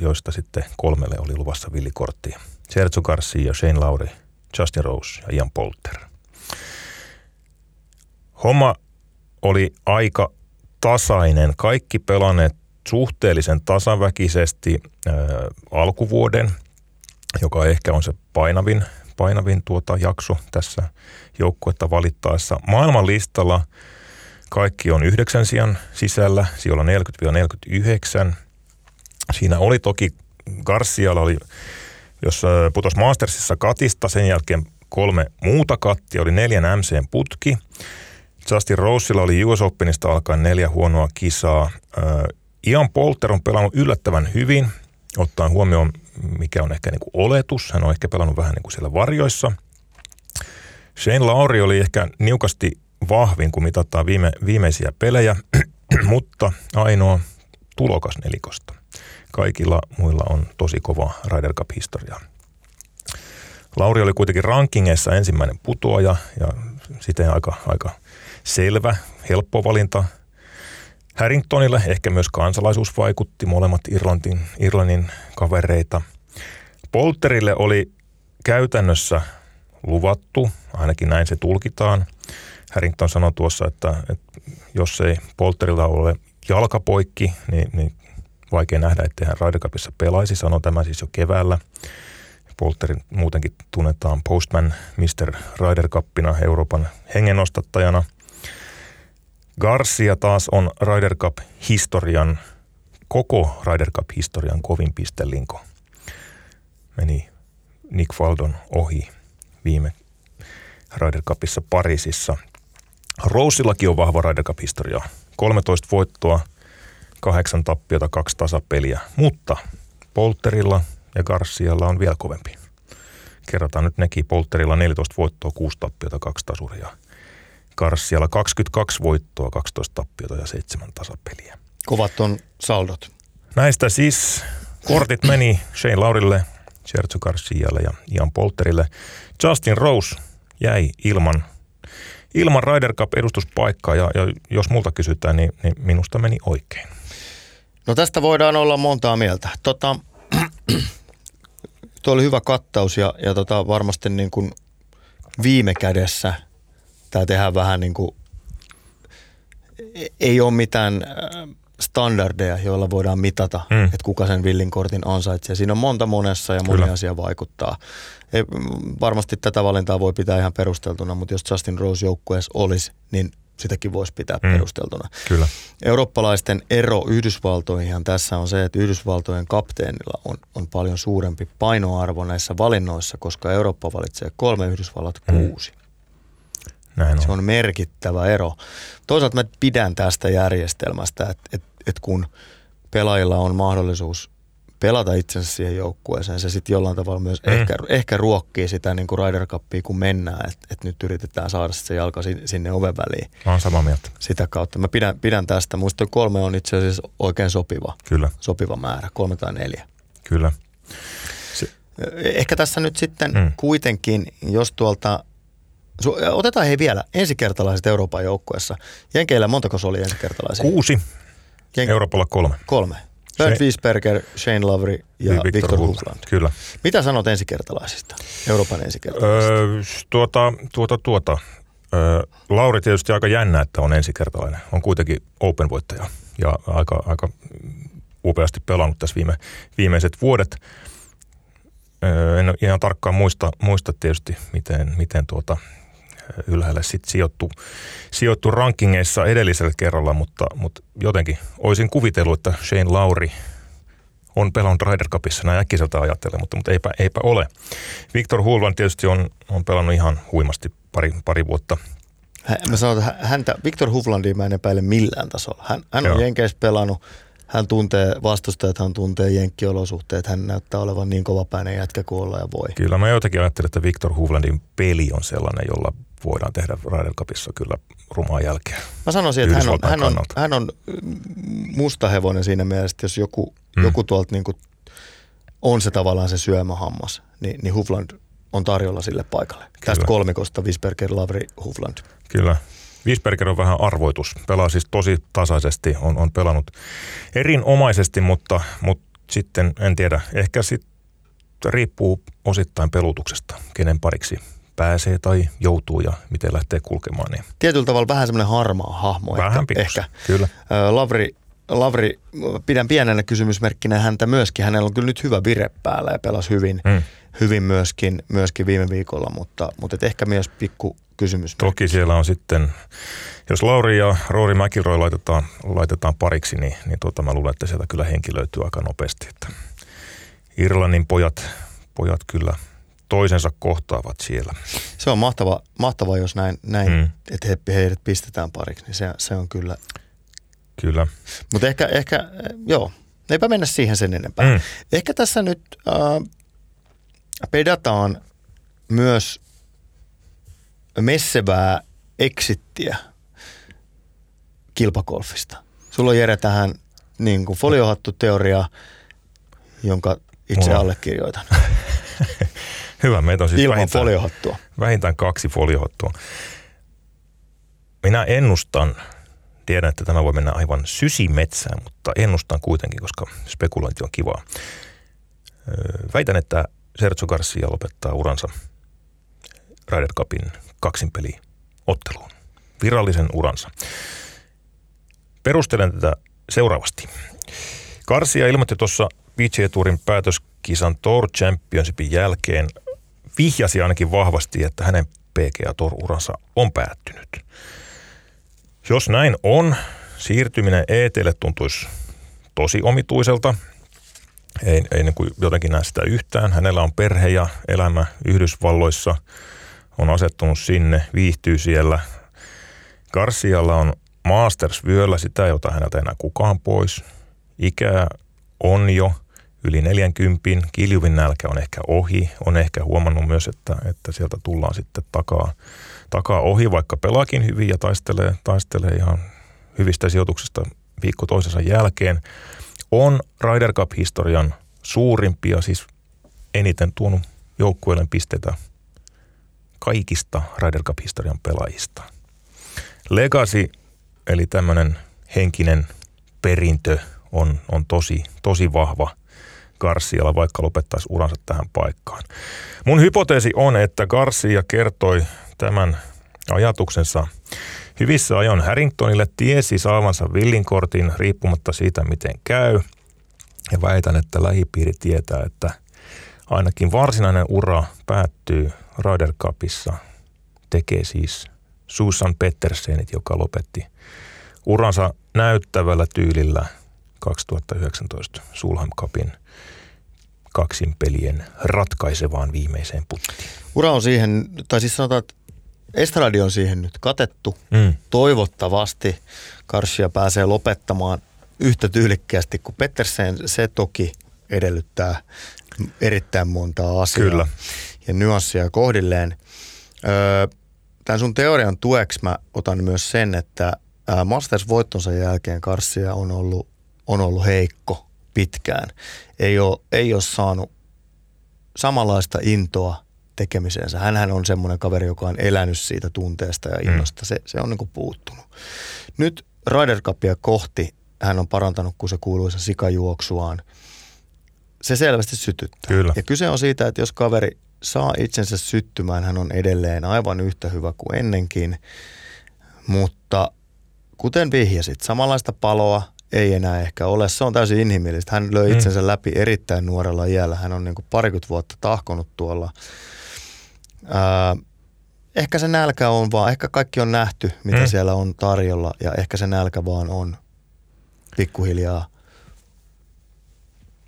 joista sitten kolmelle oli luvassa villikortti. Sergio Garcia, Shane Lauri, Justin Rose ja Ian Polter. Homma oli aika tasainen. Kaikki pelanneet suhteellisen tasaväkisesti äh, alkuvuoden – joka ehkä on se painavin, painavin tuota jakso tässä joukkuetta valittaessa. Maailman listalla Kaikki on yhdeksän sijan sisällä, siellä 40-49. Siinä oli toki Garcialla oli, jos putos Mastersissa katista, sen jälkeen kolme muuta kattia, oli neljän MCn putki. Justin Rosella oli US Openista alkaen neljä huonoa kisaa. Ian Polter on pelannut yllättävän hyvin, ottaen huomioon, mikä on ehkä niin kuin oletus. Hän on ehkä pelannut vähän niin kuin siellä varjoissa. Shane Lauri oli ehkä niukasti vahvin, kun mitataan viime, viimeisiä pelejä, mutta ainoa tulokas nelikosta. Kaikilla muilla on tosi kova Ryder Cup-historia. Lauri oli kuitenkin rankingeissa ensimmäinen putoaja ja siten aika, aika selvä, helppo valinta. Harringtonille ehkä myös kansalaisuus vaikutti, molemmat Irlantin, Irlannin kavereita. Polterille oli käytännössä luvattu, ainakin näin se tulkitaan. Harrington sanoi tuossa, että, että jos ei Polterilla ole jalkapoikki, niin, niin vaikea nähdä, ettei hän Ryder Cupissa pelaisi. Sanoi tämä siis jo keväällä. Polterin muutenkin tunnetaan Postman Mr. Ryder Cupina Euroopan hengenostattajana. Garcia taas on Ryder Cup-historian, koko Ryder Cup-historian kovin pistelinko. Meni Nick Faldon ohi viime Ryder Cupissa Pariisissa. Rousillakin on vahva Ryder Cup-historia. 13 voittoa, kahdeksan tappiota, kaksi tasapeliä, mutta Polterilla ja Garcialla on vielä kovempi. Kerrotaan nyt nekin. Polterilla 14 voittoa, 6 tappiota, kaksi tasuria. Garcialla 22 voittoa, 12 tappiota ja 7 tasapeliä. Kovat on saldot. Näistä siis kortit meni Shane Laurille, Sergio Garcialle ja Ian Polterille. Justin Rose jäi ilman, ilman Ryder Cup-edustuspaikkaa ja, ja jos multa kysytään, niin, niin minusta meni oikein. No tästä voidaan olla montaa mieltä. Tota, tuo oli hyvä kattaus ja, ja tota, varmasti niin kuin viime kädessä tämä tehdään vähän niin kuin, e, ei ole mitään standardeja, joilla voidaan mitata, mm. että kuka sen villin kortin ansaitsee. Siinä on monta monessa ja moni Kyllä. asia vaikuttaa. Ei, varmasti tätä valintaa voi pitää ihan perusteltuna, mutta jos Justin Rose joukkueessa olisi, niin sitäkin voisi pitää mm. perusteltuna. Kyllä. Eurooppalaisten ero Yhdysvaltoihin tässä on se, että Yhdysvaltojen kapteenilla on, on paljon suurempi painoarvo näissä valinnoissa, koska Eurooppa valitsee kolme, Yhdysvallat mm. Näin on. Se on merkittävä ero. Toisaalta mä pidän tästä järjestelmästä, että, että, että kun pelaajilla on mahdollisuus pelata itsensä siihen joukkueeseen. Se sitten jollain tavalla myös mm. ehkä, ehkä ruokkii sitä niin kuin Ryder Cupia, kun mennään, että et nyt yritetään saada se jalka sinne oven väliin. Mä oon samaa mieltä. Sitä kautta. Mä pidän, pidän tästä. Muista kolme on itse asiassa oikein sopiva. Kyllä. Sopiva määrä, kolme tai neljä. Kyllä. Se. Ehkä tässä nyt sitten mm. kuitenkin, jos tuolta Otetaan hei vielä ensikertalaiset Euroopan joukkueessa. Jenkeillä montako se oli ensikertalaisia? Kuusi. Jen... Euroopalla kolme. Kolme. Bernd Wiesberger, Shane Lavry ja Victor, Victor Hovland. Kyllä. Mitä sanot ensikertalaisista, Euroopan ensikertalaisista? Öö, tuota, tuota, tuota. Öö, Lauri tietysti aika jännä, että on ensikertalainen. On kuitenkin Open-voittaja ja aika, aika upeasti pelannut tässä viime, viimeiset vuodet. Öö, en ihan tarkkaan muista, muista tietysti, miten, miten tuota, ylhäälle sitten sijoittu, sijoittu rankingeissa edellisellä kerralla, mutta, mutta jotenkin olisin kuvitellut, että Shane Lauri on pelannut Ryder Cupissa näin äkkiseltä ajatellen, mutta, mutta eipä, eipä ole. Victor Hulvan tietysti on, on pelannut ihan huimasti pari, pari vuotta mä sanon, että häntä, Victor Huflandia mä en epäile millään tasolla. Hän, hän on Jenkeissä pelannut, hän tuntee vastustajat, hän tuntee jenkkiolosuhteet, hän näyttää olevan niin kovapäinen jätkä kuin olla ja voi. Kyllä mä jotenkin ajattelen, että Victor Huflandin peli on sellainen, jolla voidaan tehdä Ryder Cupissa kyllä rumaa jälkeä. Mä sanoisin, että hän on, hän, on, hän on musta hevonen siinä mielessä, että jos joku, mm. joku tuolta niin on se tavallaan se syömähammas, niin, niin Hufland on tarjolla sille paikalle. Kyllä. Tästä kolmikosta Wiesberger, Lavri, Hufland. Kyllä. Wiesberger on vähän arvoitus. Pelaa siis tosi tasaisesti, on, on pelannut erinomaisesti, mutta, mutta sitten en tiedä, ehkä sitten riippuu osittain pelutuksesta, kenen pariksi pääsee tai joutuu ja miten lähtee kulkemaan. Niin. Tietyllä tavalla vähän semmoinen harmaa hahmo vähän ehkä. ehkä. Kyllä. Lavri Lavri, pidän pienenä kysymysmerkkinä häntä myöskin. Hänellä on kyllä nyt hyvä vire päällä ja pelasi hyvin, mm. hyvin myöskin, myöskin viime viikolla, mutta, mutta et ehkä myös pikku kysymys. Toki siellä on sitten, jos Lauri ja Roori Mäkiroi laitetaan, laitetaan pariksi, niin, niin tuota, mä luulen, että sieltä kyllä henki löytyy aika nopeasti. Että Irlannin pojat, pojat kyllä toisensa kohtaavat siellä. Se on mahtava, mahtava jos näin, näin mm. että he, heidät pistetään pariksi, niin se, se on kyllä. Kyllä. Mutta ehkä, ehkä, joo, eipä mennä siihen sen enempää. Mm. Ehkä tässä nyt äh, pedataan myös messevää exittiä kilpakolfista. Sulla on Jere tähän niin kuin foliohattu teoria, jonka itse Mulla. allekirjoitan. Hyvä, meitä on siis Ilman vähintään, foliohattua. Vähintään kaksi foliohattua. Minä ennustan, tiedän, että tämä voi mennä aivan sysimetsään, mutta ennustan kuitenkin, koska spekulointi on kivaa. Väitän, että Sergio Garcia lopettaa uransa Ryder Cupin kaksinpeli otteluun. Virallisen uransa. Perustelen tätä seuraavasti. Garcia ilmoitti tuossa PGA Tourin päätöskisan Tour Championshipin jälkeen vihjasi ainakin vahvasti, että hänen PGA Tour-uransa on päättynyt. Jos näin on, siirtyminen ETlle tuntuisi tosi omituiselta. Ei, ei niin kuin jotenkin näe sitä yhtään. Hänellä on perhe ja elämä Yhdysvalloissa, on asettunut sinne, viihtyy siellä. Garcialla on Masters vyöllä, sitä ei ota häneltä enää kukaan pois. Ikää on jo yli 40, kiljuvin nälkä on ehkä ohi. On ehkä huomannut myös, että, että sieltä tullaan sitten takaa, takaa ohi, vaikka pelaakin hyvin ja taistelee, taistelee ihan hyvistä sijoituksista viikko toisensa jälkeen. On Ryder Cup-historian suurimpia, siis eniten tuonut joukkueelle pisteitä kaikista Ryder Cup-historian pelaajista. Legacy, eli tämmöinen henkinen perintö, on, on tosi, tosi vahva Garcialla, vaikka lopettaisi uransa tähän paikkaan. Mun hypoteesi on, että Garcia kertoi tämän ajatuksensa hyvissä ajoin Harringtonille, tiesi saavansa villinkortin riippumatta siitä, miten käy. Ja väitän, että lähipiiri tietää, että ainakin varsinainen ura päättyy Ryder Cupissa. Tekee siis Susan Pettersenit, joka lopetti uransa näyttävällä tyylillä – 2019 Sulham Cupin kaksin pelien ratkaisevaan viimeiseen puttiin. Ura on siihen, tai siis sanotaan, että Estradi on siihen nyt katettu. Mm. Toivottavasti Karsia pääsee lopettamaan yhtä tyylikkäästi kuin Pettersen. Se toki edellyttää erittäin montaa asiaa Kyllä. ja nyanssia kohdilleen. Öö, tämän sun teorian tueksi mä otan myös sen, että Masters-voittonsa jälkeen Karsia on ollut on ollut heikko pitkään. Ei ole, ei ole saanut samanlaista intoa tekemiseensä. Hänhän on semmoinen kaveri, joka on elänyt siitä tunteesta ja innosta. Mm. Se, se on niin kuin puuttunut. Nyt Ryder Cupia kohti hän on parantanut, kun se kuuluisa sikajuoksuaan. Se selvästi sytyttää. Kyllä. Ja kyse on siitä, että jos kaveri saa itsensä syttymään, hän on edelleen aivan yhtä hyvä kuin ennenkin. Mutta kuten vihjasit, samanlaista paloa, ei enää ehkä ole. Se on täysin inhimillistä. Hän löi mm. itsensä läpi erittäin nuorella iällä. Hän on niin kuin parikymmentä vuotta tahkonut tuolla. Ää, ehkä se nälkä on vaan, ehkä kaikki on nähty, mitä mm. siellä on tarjolla ja ehkä se nälkä vaan on pikkuhiljaa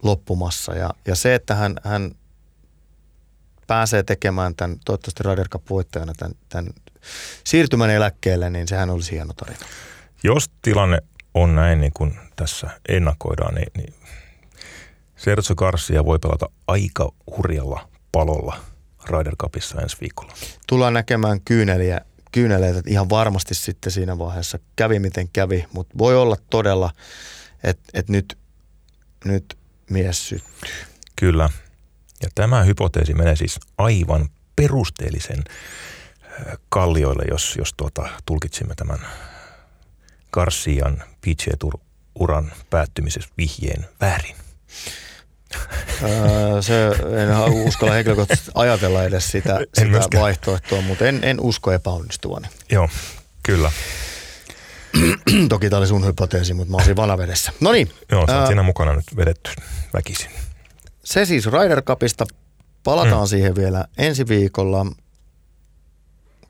loppumassa. Ja, ja se, että hän, hän pääsee tekemään tämän, toivottavasti Ryder Cup voittajana tämän, tämän siirtymän eläkkeelle, niin sehän olisi hieno tarina. Jos tilanne on näin niin kuin tässä ennakoidaan, niin, niin Sergio Garcia voi pelata aika hurjalla palolla Ryder Cupissa ensi viikolla. Tullaan näkemään kyyneliä, kyyneleitä ihan varmasti sitten siinä vaiheessa. Kävi miten kävi, mutta voi olla todella, että et nyt, nyt mies syttyy. Kyllä. Ja tämä hypoteesi menee siis aivan perusteellisen kallioille, jos, jos tuota, tulkitsimme tämän Garcian PGA Tour-uran päättymisessä vihjeen väärin? se, en uskalla henkilökohtaisesti ajatella edes sitä, sitä vaihtoehtoa, mutta en, en usko epäonnistuvani. Joo, kyllä. Toki tämä oli sun hypoteesi, mutta mä olisin vanavedessä. No niin. Joo, sä oot siinä mukana nyt vedetty väkisin. Se siis Ryder Cupista. Palataan mm. siihen vielä ensi viikolla.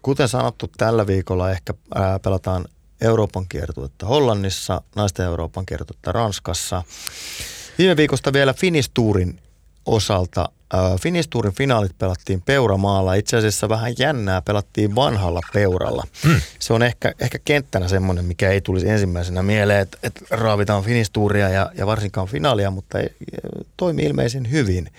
Kuten sanottu, tällä viikolla ehkä ää, pelataan Euroopan kiertuetta Hollannissa, naisten Euroopan kiertuetta Ranskassa. Viime viikosta vielä Finistuurin osalta. Finistuurin finaalit pelattiin Peuramaalla. Itse asiassa vähän jännää pelattiin vanhalla Peuralla. Hmm. Se on ehkä, ehkä kenttänä semmoinen, mikä ei tulisi ensimmäisenä mieleen, että, että raavitaan Finistuuria ja, ja varsinkaan finaalia, mutta ei, toimi ilmeisen hyvin.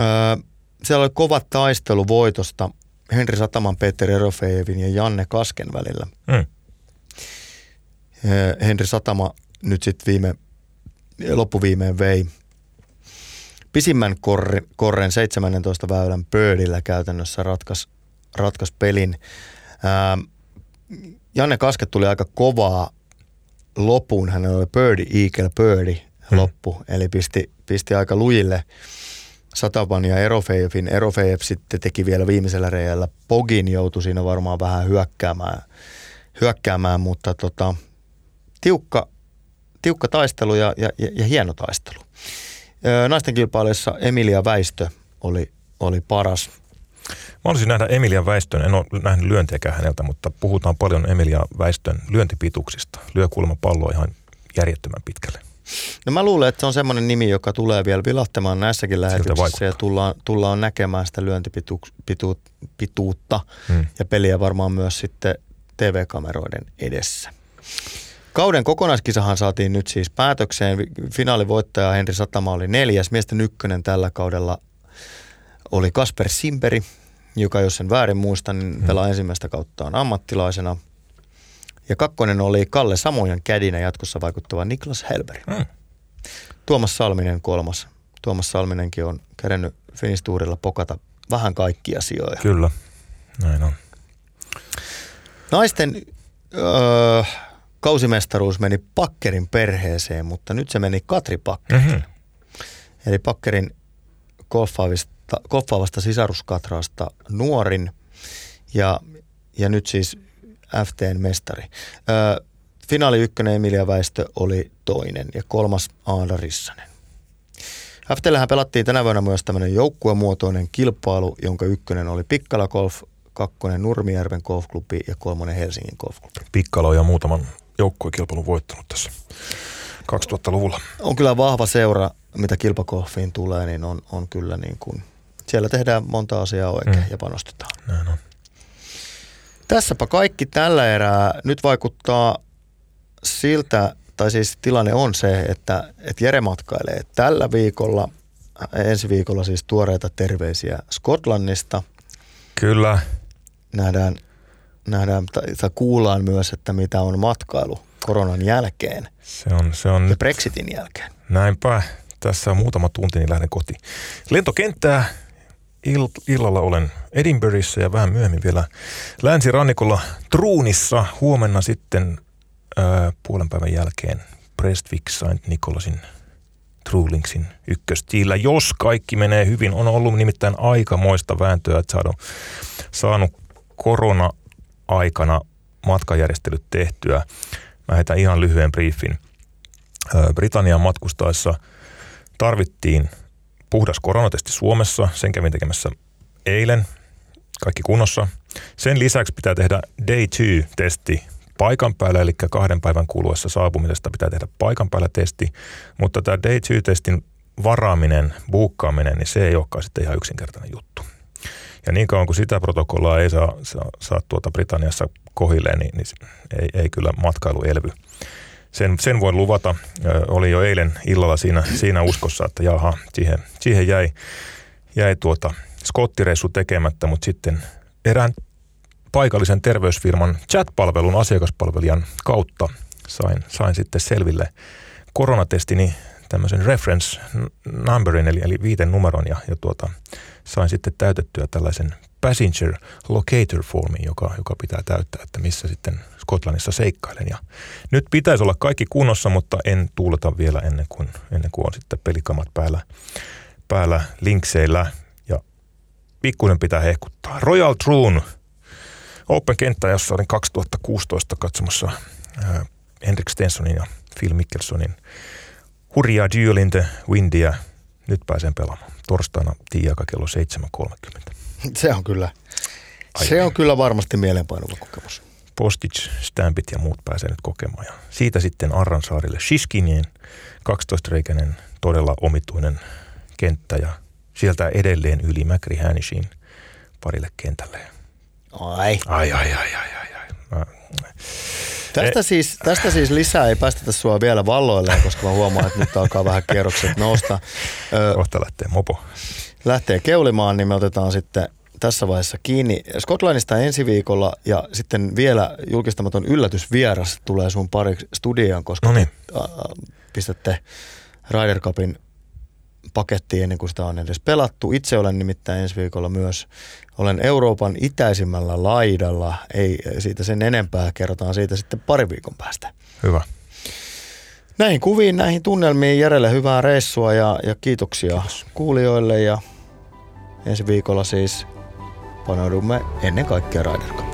Äh, siellä oli kova taistelu voitosta Henri Sataman, Peter Erofeevin ja Janne Kasken välillä. Hmm. Henri Satama nyt sitten viime, loppuviimeen vei pisimmän korren, korren 17 väylän pöydillä käytännössä ratkas, ratkas pelin. Ää, Janne Kaske tuli aika kovaa loppuun. Hän oli birdie, eagle, birdie hmm. loppu, eli pisti, pisti aika lujille Satavan ja Erofeevin. Erofeev sitten teki vielä viimeisellä reijällä Pogin, joutui siinä varmaan vähän hyökkäämään, hyökkäämään mutta tota, tiukka, tiukka taistelu ja, ja, ja hieno taistelu. Naisten kilpailussa Emilia Väistö oli, oli paras. Mä olisin nähdä Emilia Väistön, en ole nähnyt lyöntiäkään häneltä, mutta puhutaan paljon Emilia Väistön lyöntipituuksista. Lyö kulma palloa ihan järjettömän pitkälle. No mä luulen, että se on semmoinen nimi, joka tulee vielä vilahtamaan näissäkin lähetyksissä ja tullaan, tullaan näkemään sitä lyöntipituutta hmm. ja peliä varmaan myös sitten TV-kameroiden edessä. Kauden kokonaiskisahan saatiin nyt siis päätökseen. Finaalivoittaja Henri Satama oli neljäs. Miesten ykkönen tällä kaudella oli Kasper Simperi, joka jos sen väärin muista, niin hmm. pelaa ensimmäistä kauttaan ammattilaisena. Ja kakkonen oli Kalle Samojan kädinä jatkossa vaikuttava Niklas Helber. Hmm. Tuomas Salminen kolmas. Tuomas Salminenkin on kerennyt Finistuurilla pokata vähän kaikkia sijoja. Kyllä, näin on. Naisten öö, kausimestaruus meni Pakkerin perheeseen, mutta nyt se meni Katri Pakkerin. Mm-hmm. Eli Pakkerin golfaavista, golfaavasta sisaruskatraasta nuorin ja, ja nyt siis FTn mestari. Ö, finaali ykkönen Emilia Väistö oli toinen ja kolmas Aada Rissanen. FTllähän pelattiin tänä vuonna myös tämmöinen joukkuemuotoinen kilpailu, jonka ykkönen oli Pikkala Golf, kakkonen Nurmijärven golfklubi ja kolmonen Helsingin golfklubi. Pikkalo ja muutaman joukkuekilpailun voittanut tässä 2000-luvulla. On kyllä vahva seura, mitä kilpakohviin tulee, niin on, on kyllä niin kuin, siellä tehdään monta asiaa oikein mm. ja panostetaan. Näin on. Tässäpä kaikki tällä erää. Nyt vaikuttaa siltä, tai siis tilanne on se, että, että Jere matkailee tällä viikolla, ensi viikolla siis tuoreita terveisiä Skotlannista. Kyllä. Nähdään nähdään tai kuullaan myös, että mitä on matkailu koronan jälkeen se on, se on ja Brexitin jälkeen. Näinpä. Tässä on muutama tunti, niin lähden kotiin. Lentokenttää ill- illalla olen Edinburghissa ja vähän myöhemmin vielä länsirannikolla Truunissa. Huomenna sitten ää, puolen päivän jälkeen Prestwick St. Nicolasin Trulinksin ykköstiillä. Jos kaikki menee hyvin, on ollut nimittäin aikamoista vääntöä, että saanut, saanut korona aikana matkajärjestelyt tehtyä. Mä heitän ihan lyhyen briefin. Britannian matkustaessa tarvittiin puhdas koronatesti Suomessa. Sen kävin tekemässä eilen. Kaikki kunnossa. Sen lisäksi pitää tehdä day two testi paikan päällä, eli kahden päivän kuluessa saapumisesta pitää tehdä paikan päällä testi. Mutta tämä day two testin varaaminen, buukkaaminen, niin se ei olekaan sitten ihan yksinkertainen juttu. Ja niin kauan kuin sitä protokollaa ei saa, saa, saa tuota Britanniassa kohilleen, niin, niin ei, ei kyllä matkailu elvy. Sen, sen voin luvata. Ö, oli jo eilen illalla siinä, siinä uskossa, että jaha, siihen, siihen jäi, jäi tuota skottireissu tekemättä, mutta sitten erään paikallisen terveysfirman chat-palvelun asiakaspalvelijan kautta sain, sain sitten selville koronatestini tämmöisen reference numberin, eli, eli viiten numeron, ja, ja tuota, sain sitten täytettyä tällaisen passenger locator formin, joka, joka pitää täyttää, että missä sitten Skotlannissa seikkailen. Ja nyt pitäisi olla kaikki kunnossa, mutta en tuuleta vielä ennen kuin, ennen kuin on sitten pelikamat päällä, päällä linkseillä. Ja pikkuinen pitää hehkuttaa. Royal Troon Open-kenttä, jossa olin 2016 katsomassa Henrik Stensonin ja Phil Mickelsonin hurjaa duelintä Windia. Nyt pääsen pelaamaan. Torstaina tiiaka kello 7.30. Se on kyllä, Ai se on kyllä varmasti mielenpainuva kokemus. Postage, stampit ja muut pääsee nyt kokemaan. Ja siitä sitten Arransaarille Shiskinien 12-reikäinen todella omituinen kenttä ja sieltä edelleen yli Mäkri Hänishin parille kentälle. Ai. Ai, ai, ai, ai, ai. ai. Mä, Tästä, siis, tästä siis lisää ei päästetä sua vielä valloilleen, koska mä huomaan, että nyt alkaa vähän kierrokset nousta. Kohta lähtee mopo. Lähtee keulimaan, niin me otetaan sitten tässä vaiheessa kiinni. Skotlandista ensi viikolla ja sitten vielä julkistamaton yllätysvieras tulee sun pari studioon, koska Noniin. pistätte Ryder Cupin pakettiin ennen kuin sitä on edes pelattu. Itse olen nimittäin ensi viikolla myös, olen Euroopan itäisimmällä laidalla, ei siitä sen enempää, kerrotaan siitä sitten pari viikon päästä. Hyvä. Näihin kuviin, näihin tunnelmiin Järelle hyvää reissua ja, ja kiitoksia Kiitos. kuulijoille ja ensi viikolla siis paneudumme ennen kaikkea Ryder